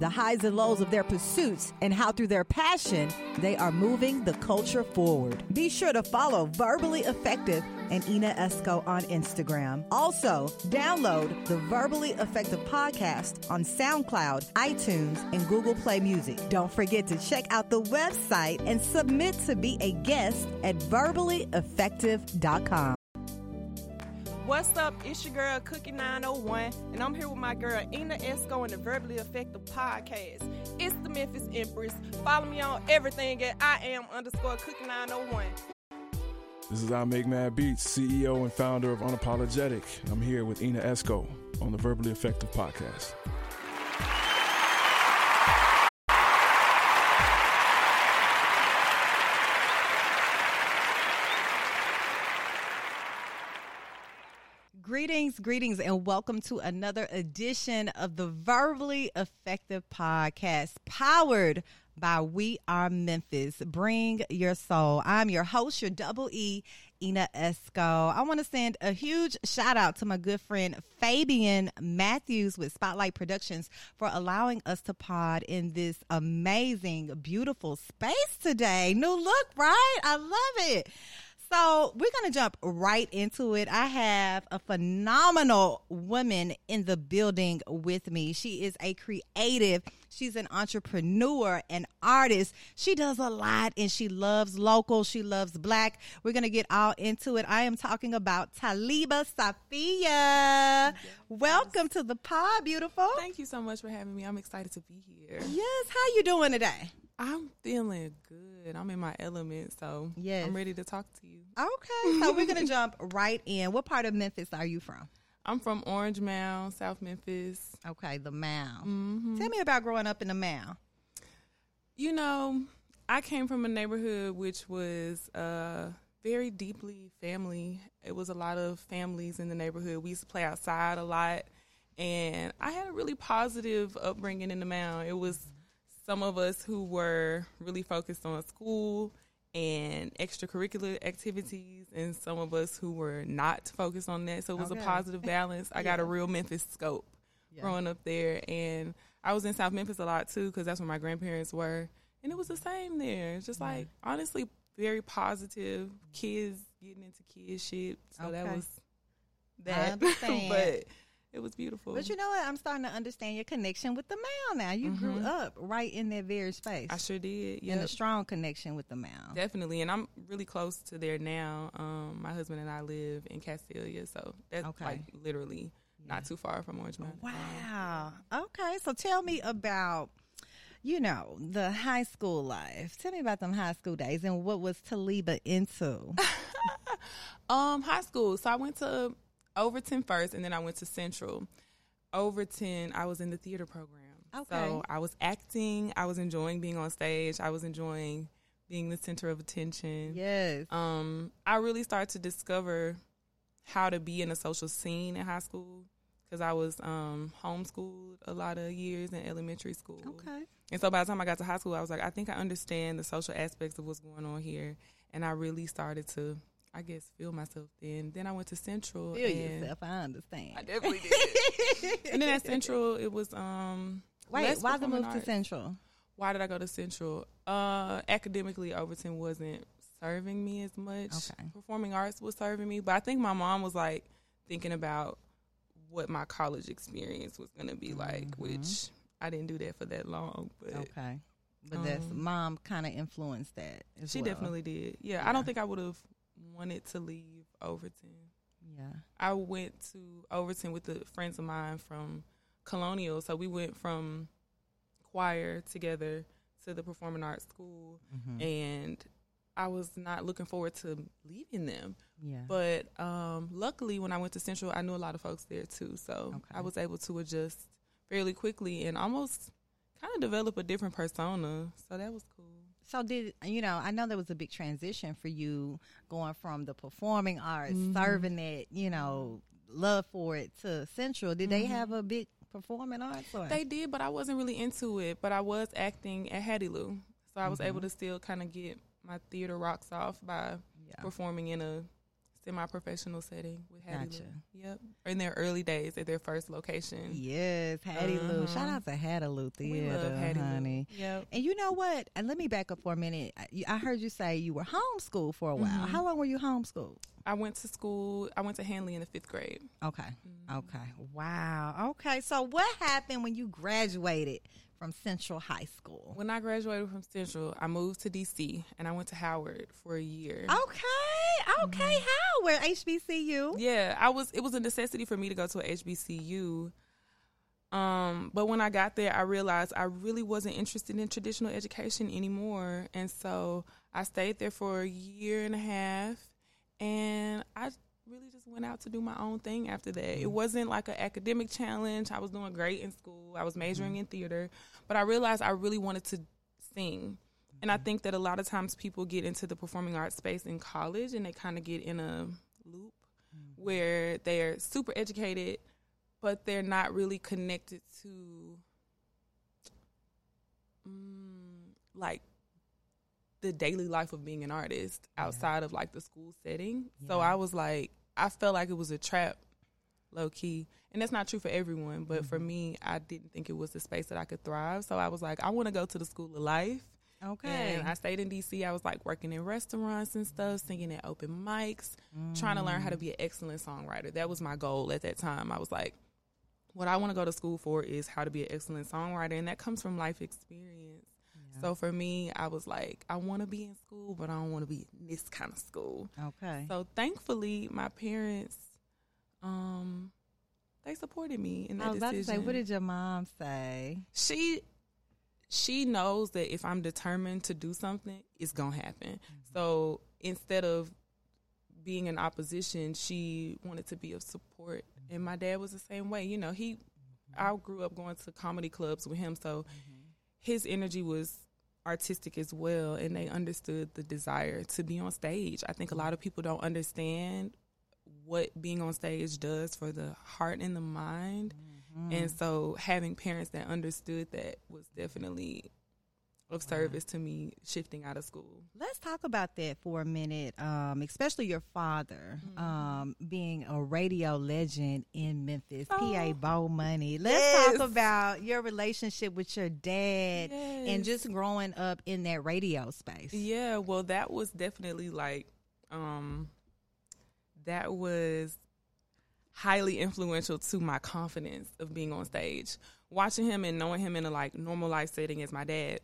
the highs and lows of their pursuits, and how through their passion, they are moving the culture forward. Be sure to follow Verbally Effective and Ina Esco on Instagram. Also, download the Verbally Effective podcast on SoundCloud, iTunes, and Google Play Music. Don't forget to check out the website and submit to be a guest at verballyeffective.com. What's up? It's your girl Cookie 901, and I'm here with my girl Ina Esco and the Verbally Effective Podcast. It's the Memphis Empress. Follow me on everything at I am underscore Cookie 901. This is I Make Mad Beats, CEO and founder of Unapologetic. I'm here with Ina Esco on the Verbally Effective Podcast. Greetings, greetings, and welcome to another edition of the Verbally Effective Podcast, powered by We Are Memphis. Bring your soul. I'm your host, your double E, Ina Esco. I want to send a huge shout out to my good friend Fabian Matthews with Spotlight Productions for allowing us to pod in this amazing, beautiful space today. New look, right? I love it. So we're going to jump right into it. I have a phenomenal woman in the building with me. She is a creative. She's an entrepreneur, an artist. She does a lot and she loves local. She loves black. We're going to get all into it. I am talking about Talibah Safiya. Yes. Welcome to the pod, beautiful. Thank you so much for having me. I'm excited to be here. Yes. How you doing today? I'm feeling good. I'm in my element, so yes. I'm ready to talk to you. Okay, so we're gonna jump right in. What part of Memphis are you from? I'm from Orange Mound, South Memphis. Okay, the Mound. Mm-hmm. Tell me about growing up in the Mound. You know, I came from a neighborhood which was uh, very deeply family. It was a lot of families in the neighborhood. We used to play outside a lot, and I had a really positive upbringing in the Mound. It was some of us who were really focused on school and extracurricular activities, and some of us who were not focused on that. So it was okay. a positive balance. I yeah. got a real Memphis scope yeah. growing up there, and I was in South Memphis a lot too because that's where my grandparents were, and it was the same there. It's just yeah. like honestly, very positive. Kids getting into kid shit, so okay. that was that. but it was beautiful. But you know what? I'm starting to understand your connection with the Mound now. You mm-hmm. grew up right in that very space. I sure did. Yeah, and a strong connection with the Mound. Definitely, and I'm really close to there now. Um, my husband and I live in Castalia, so that's okay. like literally yeah. not too far from Orange Mound. Wow. Okay, so tell me about you know, the high school life. Tell me about them high school days and what was Talibah into? um, high school. So I went to Overton first, and then I went to Central. Overton, I was in the theater program. Okay. So I was acting. I was enjoying being on stage. I was enjoying being the center of attention. Yes. Um, I really started to discover how to be in a social scene in high school because I was um, homeschooled a lot of years in elementary school. Okay. And so by the time I got to high school, I was like, I think I understand the social aspects of what's going on here. And I really started to I guess feel myself then. Then I went to Central. Feel yourself. I understand. I definitely did. and then at Central, it was um. Wait, why the move to Central? Why did I go to Central? Uh, academically, Overton wasn't serving me as much. Okay. Performing arts was serving me, but I think my mom was like thinking about what my college experience was going to be like, mm-hmm. which I didn't do that for that long. But okay. But um, that's mom kind of influenced that. she well. definitely did. Yeah, yeah, I don't think I would have wanted to leave Overton. Yeah. I went to Overton with the friends of mine from Colonial. So we went from choir together to the performing arts school mm-hmm. and I was not looking forward to leaving them. Yeah. But um, luckily when I went to Central I knew a lot of folks there too. So okay. I was able to adjust fairly quickly and almost kind of develop a different persona. So that was cool. So did you know? I know there was a big transition for you going from the performing arts, Mm-hmm. serving it, you know, love for it to Central. Did they have a big performing arts? Or? Mm-hmm. They did, but I wasn't really into it. But I was acting at Hattiloo, so I was able to still kind of get my theater rocks off by Yeah. performing in a semi-professional setting with Hattie Gotcha. Lou. Yep, in their early days at their first location. Yes, Hattiloo. Shout Uh-huh. out to Hattiloo we Theater, love Hattie honey. Lou. Yep. And you know what? And let me back up for a minute. I- I heard you say you were homeschooled for a while. Mhm. How long were you homeschooled? I went to school. I went to Hanley in the fifth grade. Okay. Okay. Wow. Okay. So what happened when you graduated from Central High School? When I graduated from Central, I moved to DC and I went to Howard for a year. Okay. Okay. Mm-hmm. How? Where HBCU? Yeah, I was. It was a necessity for me to go to a HBCU. Um, but when I got there, I realized I really wasn't interested in traditional education anymore, and so I stayed there for a year and a half, and I really just went out to do my own thing after that. It mm-hmm. wasn't like an academic challenge. I was doing great in school. I was majoring mm-hmm. in theater, but I realized I really wanted to sing. And I think that a lot of times people get into the performing arts space in college and they kind of get in a loop where they're super educated, but they're not really connected to mm, like the daily life of being an artist outside of like the school setting. So I was like, I felt like it was a trap, low key. And that's not true for everyone, but for me, I didn't think it was the space that I could thrive. So I was like, I want to go to the school of life. Okay. And I stayed in DC. I was like working in restaurants and stuff, singing at open mics, trying to learn how to be an excellent songwriter. That was my goal at that time. I was like, what I want to go to school for is how to be an excellent songwriter. And that comes from life experience. So for me, I was like, I want to be in school, but I don't want to be in this kind of school. okay. So thankfully, my parents, um, they supported me in that I was about to say, what did your mom say? she she knows that if I'm determined to do something, it's gonna happen. Mm-hmm. So instead of being in opposition, she wanted to be of support. Mm-hmm. And my dad was the same way. You know, he mm-hmm. I grew up going to comedy clubs with him, so his energy was artistic as well and they understood the desire to be on stage. I think a lot of people don't understand what being on stage does for the heart and the mind. And so having parents that understood that was definitely of service to me shifting out of school. Let's talk about that for a minute, um, especially your father Mm-hmm. um, being a radio legend in Memphis, PA Oh. Bow Money. Let's Yes. talk about your relationship with your dad and just growing up in that radio space. Yeah, well that was definitely like um that was highly influential to my confidence of being on stage. Watching him and knowing him in a like normal life setting as my dad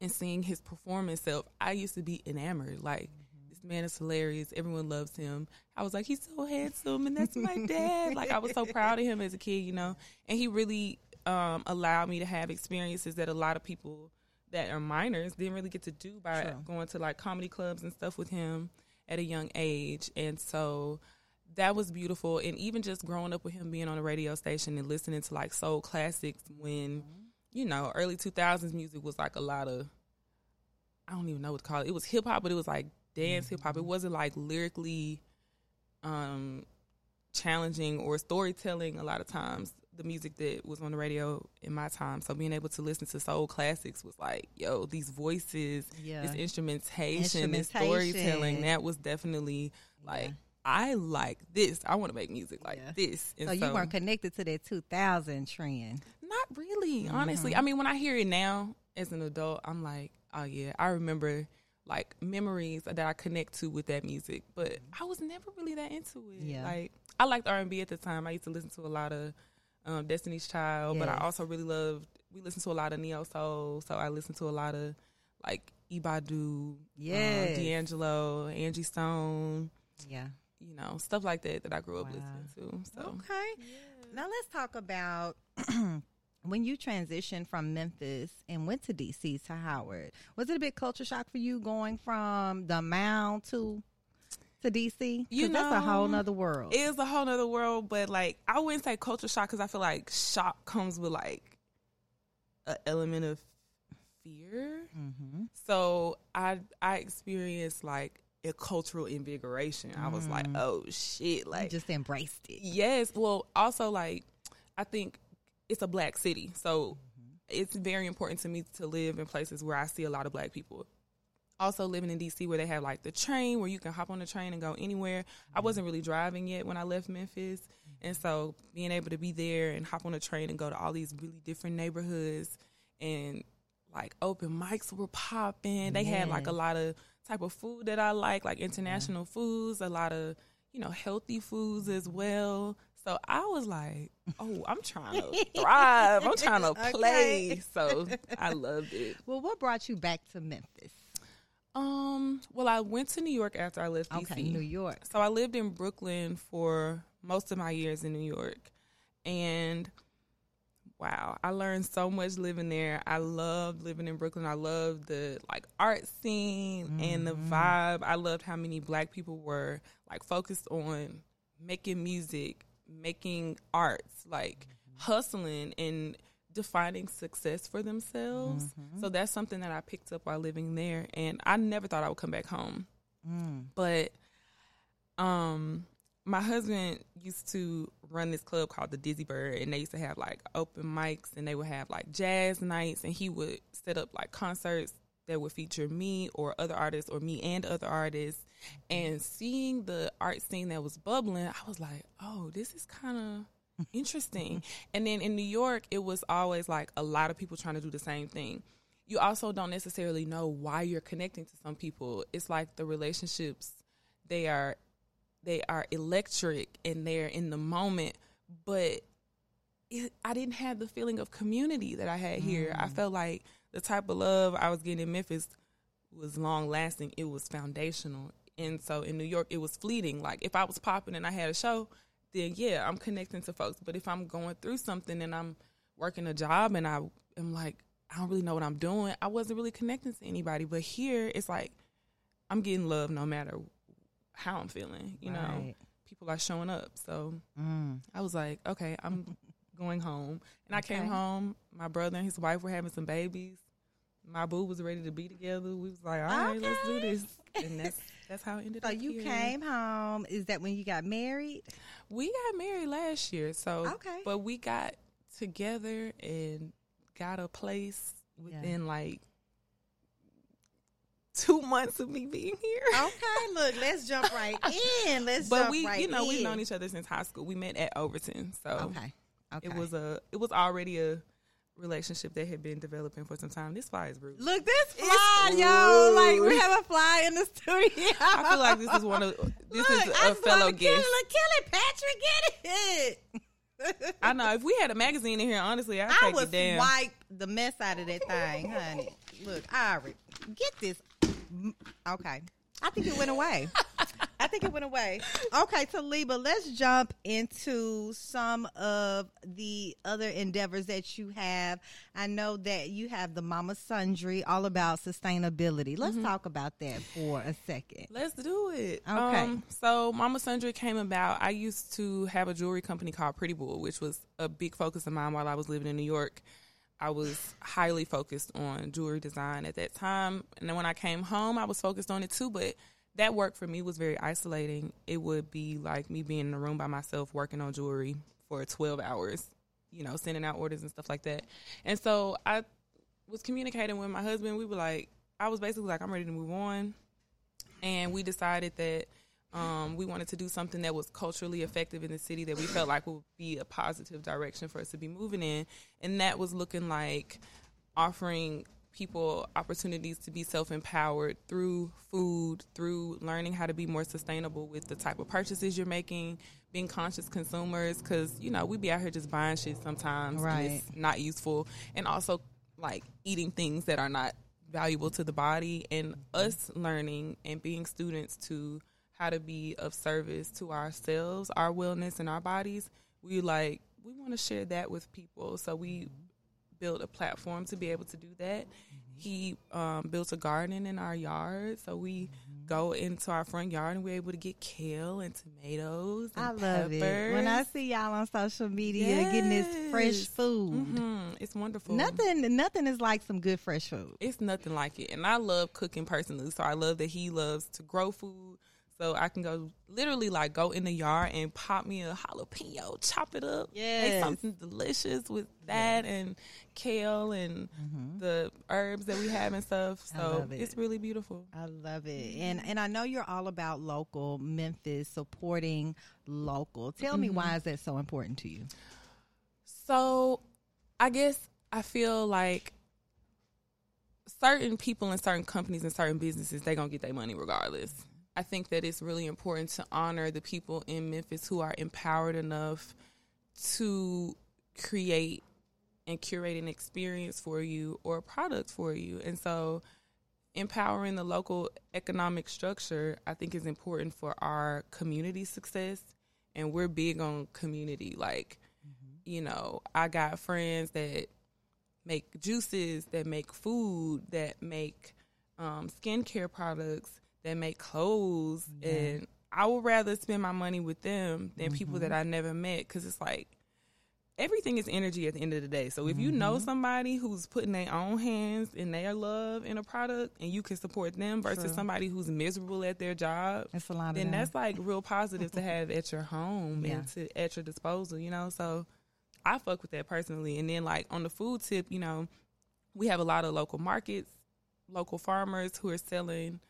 and seeing his performance self, I used to be enamored. Like this man is hilarious. Everyone loves him. I was like, he's so handsome and that's my dad. like I was so proud of him as a kid, you know. And he really um allowed me to have experiences that a lot of people that are minors didn't really get to do by going to like comedy clubs and stuff with him at a young age. And so that was beautiful. And even just growing up with him being on a radio station and listening to like soul classics when, you know, early 2000s music was like a lot of, I don't even know what to call it. It was hip hop, but it was like dance hip hop. It wasn't like lyrically um, challenging or storytelling a lot of times the music that was on the radio in my time. So being able to listen to soul classics was like, yo, these voices, Yeah. this instrumentation, this storytelling, that was definitely like Yeah. I like this. I want to make music like Yeah. this. And So you weren't connected to that 2000 trend. not really, Mm-hmm. honestly. I mean, when I hear it now as an adult, I'm like, oh yeah, I remember like memories that I connect to with that music. But I was never really that into it. Mm-hmm. Yeah. Like I liked R and B at the time. I used to listen to a lot of um, Destiny's Child, but I also really loved. We listened to a lot of neo soul, so I listened to a lot of like Ibadu, Yes. um, D'Angelo, Angie Stone. Yeah. You know, stuff like that that I grew up Wow. listening to. So Okay. Now let's talk about when you transitioned from Memphis and went to DC to Howard. Was it a big culture shock for you going from the mound to to DC? 'Cause You know, that's a whole nother world. It is a whole nother world, but like I wouldn't say culture shock because I feel like shock comes with like an element of fear. Mm-hmm. So I I experienced like a cultural invigoration. I was like, Mm. oh shit, Like like just embraced it. yes. Well, also like I think it's a black city, so it's very important to me to live in places where I see a lot of black people. Also living in DC where they have like the train where you can hop on the train and go anywhere. I wasn't really driving yet when I left Memphis. And so being able to be there and hop on a train and go to all these really different neighborhoods and like open mics were popping. They had like a lot of type of food that I like, like international foods, a lot of, you know, healthy foods as well. So I was like, oh, I'm trying to thrive. I'm trying to Okay. play. So I loved it. Well, what brought you back to Memphis? Um, well, I went to New York after I left DC. Okay, New York. So I lived in Brooklyn for most of my years in New York. And wow, I learned so much living there. I loved living in Brooklyn. I loved the like art scene and the vibe. I loved how many black people were like focused on making music, making arts, like hustling and defining success for themselves. So that's something that I picked up while living there and I never thought I would come back home Mm. but um my husband used to run this club called the Dizzy Bird and they used to have like open mics and they would have like jazz nights and he would set up like concerts that would feature me or other artists or me and other artists. And seeing the art scene that was bubbling I was like oh this is kind of interesting. And then in New York it was always like a lot of people trying to do the same thing. You also don't necessarily know why you're connecting to some people. It's like the relationships they are they are electric and they're in the moment, but it, I didn't have the feeling of community that I had here. I mm. felt like the type of love I was getting in Memphis was long lasting. It was foundational. And so in New York it was fleeting. Like if I was popping and I had a show, then yeah, I'm connecting to folks. But if I'm going through something and I'm working a job and I am like I don't really know what I'm doing. I wasn't really connecting to anybody, but here it's like I'm getting love no matter how I'm feeling. You know, people are showing up. So Mm. I was like, okay, I'm going home, and I Okay. came home. My brother and his wife were having some babies. My boo was ready to be together. We was like, all right, let's do this, and that's that's how it ended up So you here. came home. Is that when you got married? We got married last year, so Okay. but we got together and got a place Yeah. within like two months of me being here. Okay, look, let's jump right in. Let's but jump we, right you know, we've known each other since high school. We met at Overton, so Okay. Okay. it was a it was already a relationship that had been developing for some time. This fly is rude. Look, this fly, yo. Like we have a fly in the studio. I feel like this is one of this Look, is I a just fellow wanna kill guest. it. Look, kill it, Patrick. Get it. I know if we had a magazine in here, honestly, I'd I take would it down. swipe the mess out of that thing, honey. Look, Ari, get this. Okay. I think it went away. I think it went away. Okay, Talibah, let's jump into some of the other endeavors that you have. I know that you have the Mama Sundry, all about sustainability. Let's Mm-hmm. talk about that for a second. Let's do it. Okay. Um, so Mama Sundry came about. I used to have a jewelry company called Pretty Bull, which was a big focus of mine while I was living in New York. I was highly focused on jewelry design at that time. And then when I came home, I was focused on it too. But that work for me was very isolating. It would be like me being in a room by myself working on jewelry for 12 hours, you know, sending out orders and stuff like that. And so I was communicating with my husband. We were like, I was basically like, I'm ready to move on and we decided that um, we wanted to do something that was culturally effective in the city that we felt like would be a positive direction for us to be moving in, and that was looking like offering people opportunities to be self-empowered through food through learning how to be more sustainable with the type of purchases you're making being conscious consumers because you know we be out here just buying shit sometimes and it's not useful. And also like eating things that are not valuable to the body. And us learning and being students to how to be of service to ourselves our wellness and our bodies we like we want to share that with people so we built a platform to be able to do that. He um, built a garden in our yard, so we go into our front yard and we're able to get kale and tomatoes. And I love peppers. it when I see y'all on social media getting this fresh Yes. food. Mhm. It's wonderful. Nothing, nothing is like some good fresh food. It's nothing like it. And I love cooking personally. So I love that he loves to grow food. So I can go literally like go in the yard and pop me a jalapeno, chop it up, make something delicious with that and kale and mm-hmm. the herbs that we have and stuff. So it. it's really beautiful. I love it, and and I know you're all about local Memphis supporting local. Tell me mm-hmm. why is that so important to you? So I guess I feel like certain people and certain companies and certain businesses they gonna get their money regardless. I think that it's really important to honor the people in Memphis who are empowered enough to create and curate an experience for you or a product for you. And so empowering the local economic structure I think is important for our community success. And we're big on community. Like you know, I got friends that make juices, that make food, that make um, skincare products, that make clothes, and I would rather spend my money with them than people that mm-hmm. I never met because it's like everything is energy at the end of the day. So if you know mm-hmm. somebody who's putting their own hands and their love in a product, and you can support them versus True. somebody who's miserable at their job, That's a lot of then that's like real positive to have at your home Yeah. and to at your disposal, you know. So I fuck with that personally. And then like on the food tip, you know, we have a lot of local markets, local farmers who are selling,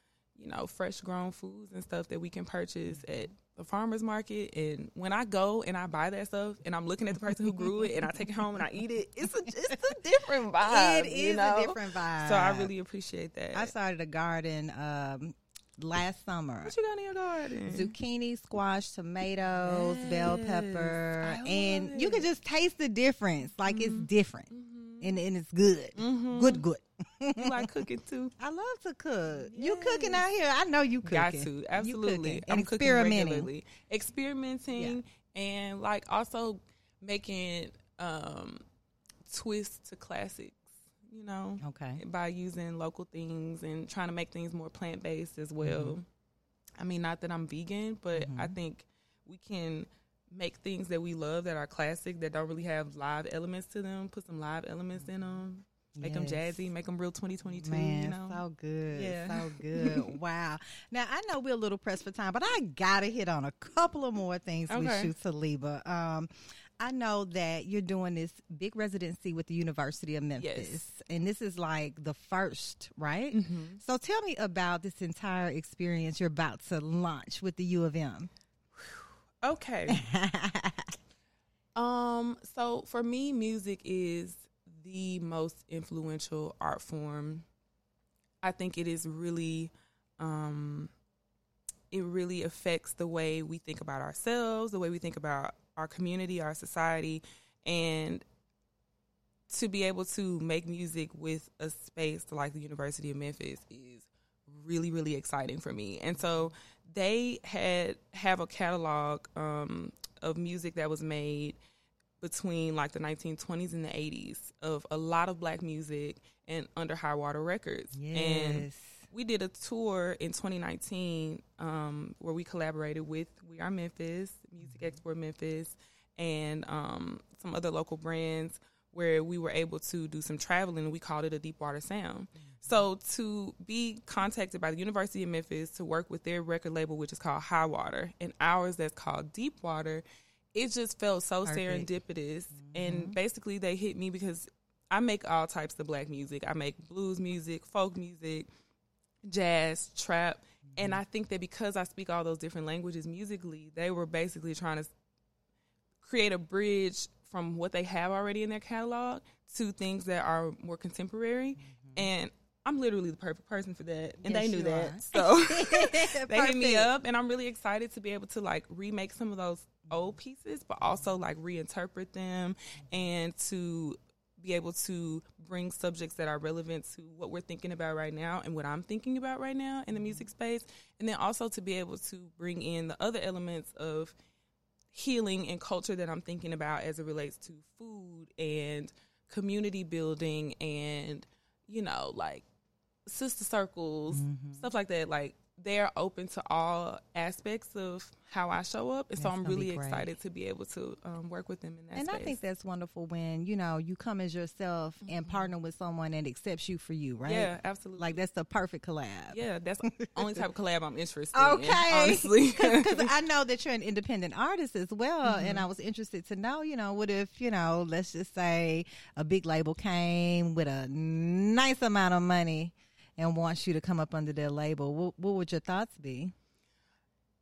you know, fresh grown foods and stuff that we can purchase at the farmers market. And when I go and I buy that stuff and I'm looking at the person who grew it and I take it home and I eat it, it's a it's a different vibe. it you know? a different vibe. So I really appreciate that. I started a garden um, last summer. what you got in your garden? Zucchini, squash, tomatoes, bell pepper, and love you can just taste the difference. Like it's different, and and it's good, Mhm. good, good. You like cooking too? I love to cook. You cooking out here? I know you cooking. Got to absolutely. cooking. I'm and cooking experimenting. regularly, experimenting, and like also making um twists to classics. You know, Okay. by using local things and trying to make things more plant based as well. Mm-hmm. I mean, not that I'm vegan, but I think we can make things that we love that are classic that don't really have live elements to them. Put some live elements in them. Make them jazzy. Make them real 2022. Man, you know. so good. Yeah. So good. wow. Now, I know we're a little pressed for time, but I got to hit on a couple of more things with Okay. you, Saliba. Um, I know that you're doing this big residency with the University of Memphis, Yes. and this is like the first, right? Mhm. So tell me about this entire experience you're about to launch with the U of M. Okay. um, so for me, music is the most influential art form. I think it is really, um, it really affects the way we think about ourselves, the way we think about our community, our society, and to be able to make music with a space like the University of Memphis is really really exciting for me. And so they had have a catalog um, of music that was made between like the 1920s and the 80s of a lot of black music and under high water records. And Yes. we did a tour in 2019 um, where we collaborated with We Are Memphis, Music Export Memphis, and um, some other local brands where we were able to do some traveling. We called it a deep water sound. Mm-hmm. So to be contacted by the University of Memphis to work with their record label, which is called High Water, and ours that's called Deep Water, it just felt so Perfect. serendipitous. And mm-hmm. basically, they hit me because I make all types of black music. I make blues music, folk music, jazz, trap. Mm-hmm. And I think that because I speak all those different languages musically, they were basically trying to create a bridge from what they have already in their catalog to things that are more contemporary. Mm-hmm. And I'm literally the perfect person for that. And Yes, they knew that. are. So they hit me up and I'm really excited to be able to like remake some of those old pieces, but also like reinterpret them and to be able to bring subjects that are relevant to what we're thinking about right now and what I'm thinking about right now in the mm-hmm. music space. And then also to be able to bring in the other elements of healing and culture that I'm thinking about as it relates to food and community building and you know like sister circles, Mm-hmm. stuff like that. Like they're open to all aspects of how I show up, and so I'm really excited to be able to um, work with them in that And space. I think that's wonderful when, you know, you come as yourself and partner with someone that accepts you for you, right? Mm-hmm. yeah, absolutely. Like that's the perfect collab. yeah, that's the only type of collab I'm interested Okay. in. Honestly, Because I know that you're an independent artist as well. And Mm-hmm. I was interested to know, you know, what if, you know, let's just say a big label came with a nice amount of money and wants you to come up under their label. What, what would your thoughts be?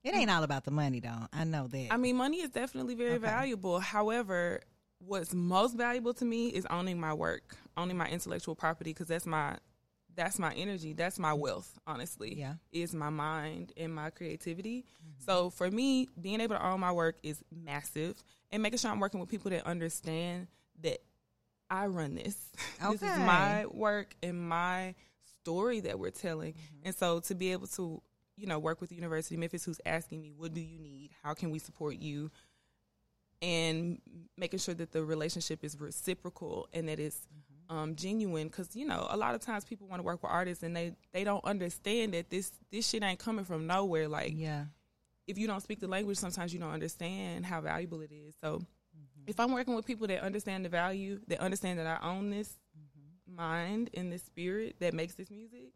It ain't all about the money, though. I know that. I mean, money is definitely very Okay. valuable. However, what's most valuable to me is owning my work, owning my intellectual property, because that's my that's my energy, that's my wealth. Honestly, Yeah. is my mind and my creativity. So for me, being able to own my work is massive, and making sure I'm working with people that understand that I run this. Okay. this is my work and my story that we're telling, mm-hmm. and so to be able to you know, work with the University of Memphis who's asking me, what do you need? How can we support you? And making sure that the relationship is reciprocal and that it's mm-hmm. um, genuine. Because, you know, a lot of times people want to work with artists and they, they don't understand that this, this shit ain't coming from nowhere. Like, yeah. if you don't speak the language, sometimes you don't understand how valuable it is. So, mm-hmm. if I'm working with people that understand the value, that understand that I own this mind and this spirit that makes this music,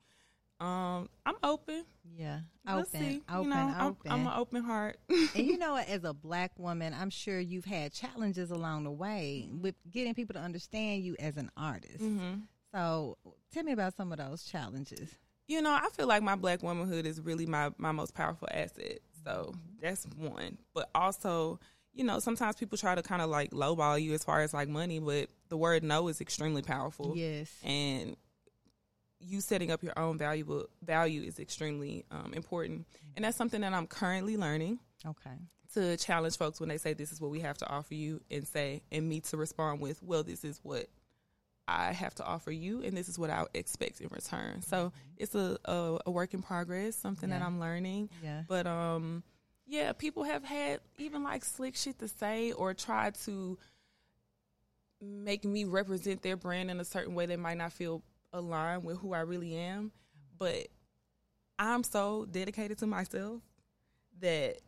um, I'm open. Yeah. We'll Open. see. Open. you know, I'm. I'm an open heart. and you know as a black woman, I'm sure you've had challenges along the way with getting people to understand you as an artist. hmm So tell me about some of those challenges. You know, I feel like my black womanhood is really my my most powerful asset. So that's one. But also, you know, sometimes people try to kind of like lowball you as far as like money, but the word no is extremely powerful. Yes. and you setting up your own valuable value is extremely um, important and that's something that i'm currently learning Okay. to challenge folks when they say this is what we have to offer you and say and me to respond with well this is what i have to offer you and this is what i expect in return so it's a, a, a work in progress something that i'm learning Yeah. but um yeah people have had even like slick shit to say or try to make me represent their brand in a certain way that might not feel aligned with who I really am. But I'm so dedicated to myself that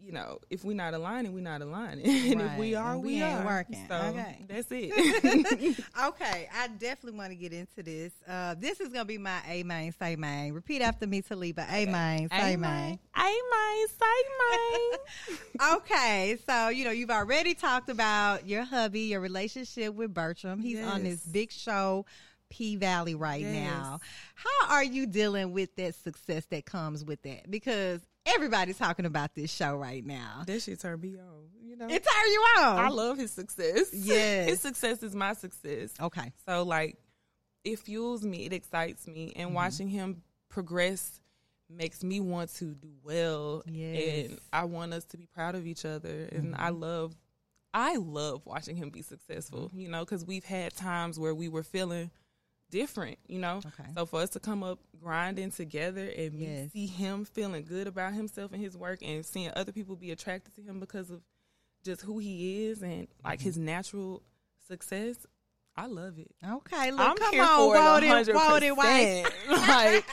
you know, if we're not aligning, we're not aligning. and if we are, we, we ain't are. working. So Okay. that's it. okay, I definitely want to get into this. Uh, this is gonna be my A main, say main. Repeat after me, Talibah. A main, say main. I might say mine. Okay, so you know you've already talked about your hubby, your relationship with Bertram. He's on this big show, P Valley, right Yes. now. How are you dealing with that success that comes with that? Because everybody's talking about this show right now. that shit turned me on. You know, It turned you on. I love his success. Yes. his success is my success. okay. So like it fuels me, it excites me, and mm-hmm. watching him progress makes me want to do well. Yes. And I want us to be proud of each other. And mm-hmm. I love I love watching him be successful, you know, because we've had times where we were feeling different, you know. Okay. So for us to come up grinding together and me Yes. see him feeling good about himself and his work and seeing other people be attracted to him because of just who he is and like his mm-hmm. natural success, I love it. Okay, look, I'm come on, for it vote it, vote it, white. 100%. like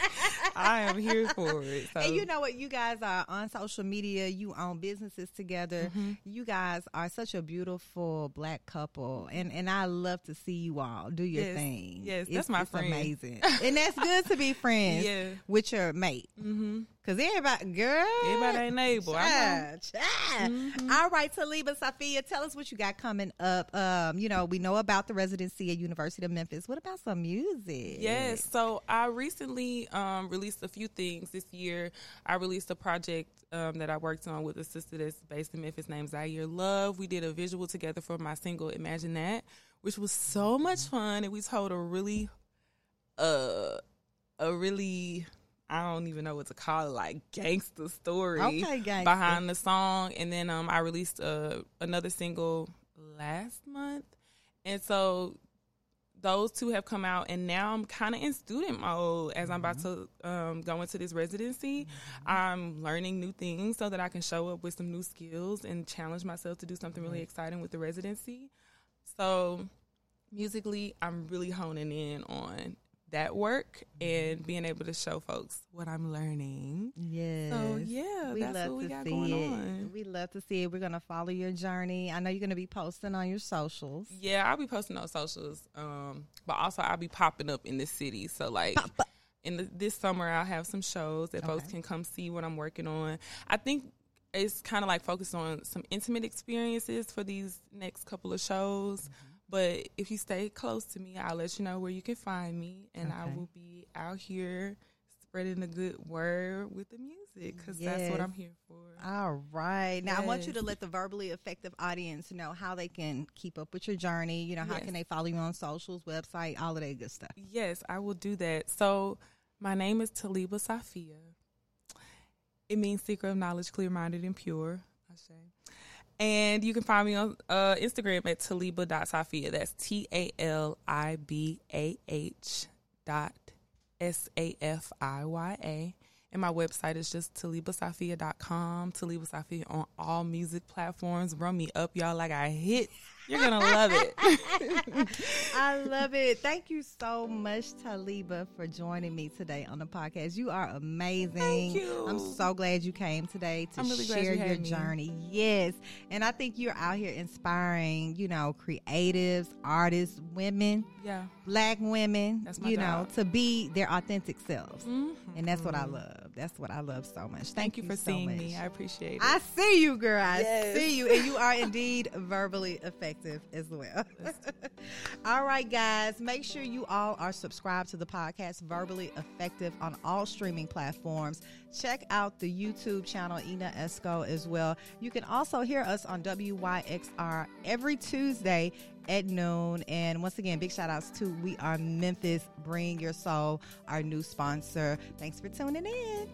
I am here for it. So And you know what? You guys are on social media. You own businesses together. Mm-hmm. You guys are such a beautiful black couple, and and I love to see you all do your Yes. thing. Yes, It's- that's my it's friend. amazing, and that's good to be friends Yeah. with your mate. hmm Cause everybody, girl, Everybody ain't able. Child, child. Mm-hmm. All right, Talibah, Safiya, tell us what you got coming up. Um, you know, we know about the residency at University of Memphis. What about some music? Yes. So I recently um, released a few things this year. I released a project um, that I worked on with a sister that's based in Memphis named Zaire Love. We did a visual together for my single Imagine That, which was so much fun. And we told a really, uh, a really, I don't even know what to call it, like gangster story Okay, gangsta. behind the song. And then um, I released uh, another single last month. And so those two have come out and now I'm kind of in student mode as I'm about to um, go into this residency. I'm learning new things so that I can show up with some new skills and challenge myself to do something really exciting with the residency. So musically, I'm really honing in on that work and being able to show folks what I'm learning. Yeah. So yeah, we that's love what we to got see going it. on. We love to see it. We're gonna follow your journey. I know you're gonna be posting on your socials. Yeah, I'll be posting on socials, um, but also I'll be popping up in the city. So like in the, this summer, I'll have some shows that folks can come see what I'm working on. I think it's kind of like focused on some intimate experiences for these next couple of shows. Mm-hmm. But if you stay close to me, I'll let you know where you can find me, and I will be out here spreading the good word with the music because that's what I'm here for. All right. Now I want you to let the verbally effective audience know how they can keep up with your journey. You know, how Yes. can they follow you on socials, website, all of that good stuff. Yes, I will do that. So, my name is Talibah Safiya. It means seeker of knowledge, clear minded, and pure. Ashe. And you can find me on uh, Instagram at talibah.safiya. That's T A L I B A H dot S A F I Y A. And my website is just talibahsafiya.com. Talibah on all music platforms. Run me up, y'all, like I hit. You're to love it. I love it. Thank you so much, Talibah, for joining me today on the podcast. You are amazing. Thank you. I'm so glad you came today to really share you your had me. journey. Yes. And I think you're out here inspiring, you know, creatives, artists, women, yeah. black women, That's my you job. know, to be their authentic selves. Mhm. And that's what I love. That's what I love so much. Thank, Thank you for so seeing much. me. I appreciate it. I see you, girl. I Yes. see you. And you are indeed verbally effective as well. all right, guys. Make sure you all are subscribed to the podcast, Verbally Effective, on all streaming platforms. Check out the YouTube channel, Ina Esco, as well. You can also hear us on WYXR every Tuesday at noon. And once again, big shout outs to We Are Memphis, Bring Your Soul, our new sponsor. Thanks for tuning in.